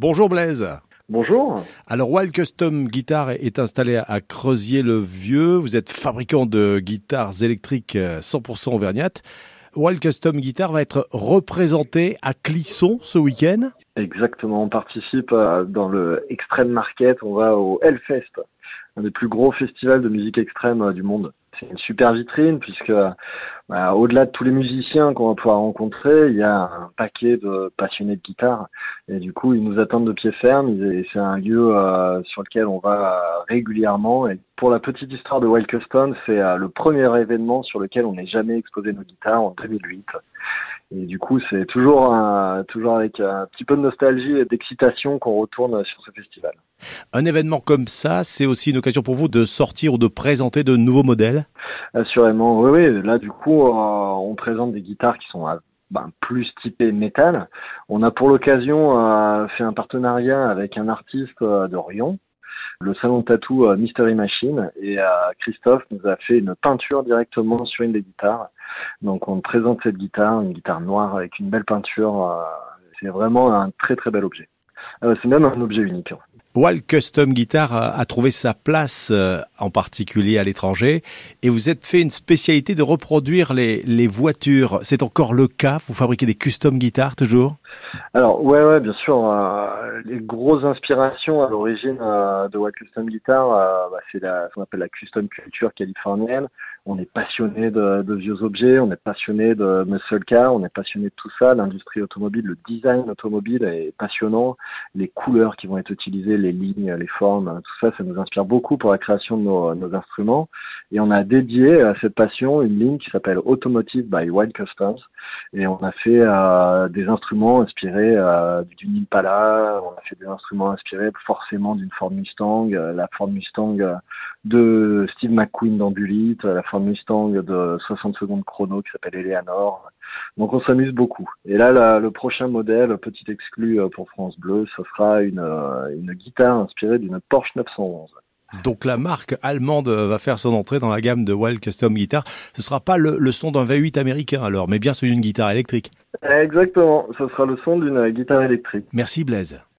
Bonjour Blaise. Bonjour. Alors Wild Custom Guitar est installé à Creusier-le-Vieux. Vous êtes fabricant de guitares électriques 100% auvergnates. Wild Custom Guitar va être représenté à Clisson ce week-end. Exactement, on participe euh, dans le Extreme Market, on va au Hellfest, un des plus gros festivals de musique extrême euh, du monde c'est une super vitrine puisque bah, au-delà de tous les musiciens qu'on va pouvoir rencontrer, il y a un paquet de passionnés de guitare et du coup ils nous attendent de pied ferme. C'est un lieu euh, sur lequel on va régulièrement. Et pour la petite histoire de Wild Custom, c'est euh, le premier événement sur lequel on n'ait jamais exposé nos guitares en 2008. Et du coup, c'est toujours avec un petit peu de nostalgie et d'excitation qu'on retourne sur ce festival. Un événement comme ça, c'est aussi une occasion pour vous de sortir ou de présenter de nouveaux modèles? Assurément, oui, oui. Là, du coup, euh, on présente des guitares qui sont euh, ben, plus typées métal. On a pour l'occasion euh, fait un partenariat avec un artiste de Rion, le salon de tatou Mystery Machine, et Christophe nous a fait une peinture directement sur une des guitares. Donc, on présente cette guitare, une guitare noire avec une belle peinture. c'est vraiment un très très bel objet. C'est même un objet unique. Wild Custom Guitar a, trouvé sa place, euh, en particulier à l'étranger, et vous êtes fait une spécialité de reproduire les, les voitures. C'est encore le cas? Vous fabriquez des custom guitares toujours? Alors ouais ouais bien sûr euh, les grosses inspirations à l'origine euh, de Wild Custom Guitar euh, bah, c'est ce qu'on appelle la custom culture californienne. On est passionné de, vieux objets on est passionné de muscle car on est passionné de tout ça. L'industrie automobile le design automobile est passionnant. Les couleurs qui vont être utilisées les lignes les formes tout ça ça nous inspire beaucoup pour la création de nos, nos instruments. Et on a dédié à cette passion une ligne qui s'appelle Automotive by Wild Customs et on a fait des instruments inspiré euh, du Impala, on a fait des instruments inspirés forcément d'une Ford Mustang, euh, la Ford Mustang euh, de Steve McQueen dans Bullitt, la Ford Mustang de 60 secondes chrono qui s'appelle Eleanor. Donc on s'amuse beaucoup. Et là, le prochain modèle, petit exclu pour France Bleu, ce sera une, une guitare inspirée d'une Porsche 911. Donc la marque allemande va faire son entrée dans la gamme de Wild Custom Guitar. Ce sera pas le, son d'un V8 américain alors, mais bien celui d'une guitare électrique. Exactement, ce sera le son d'une guitare électrique. Merci Blaise.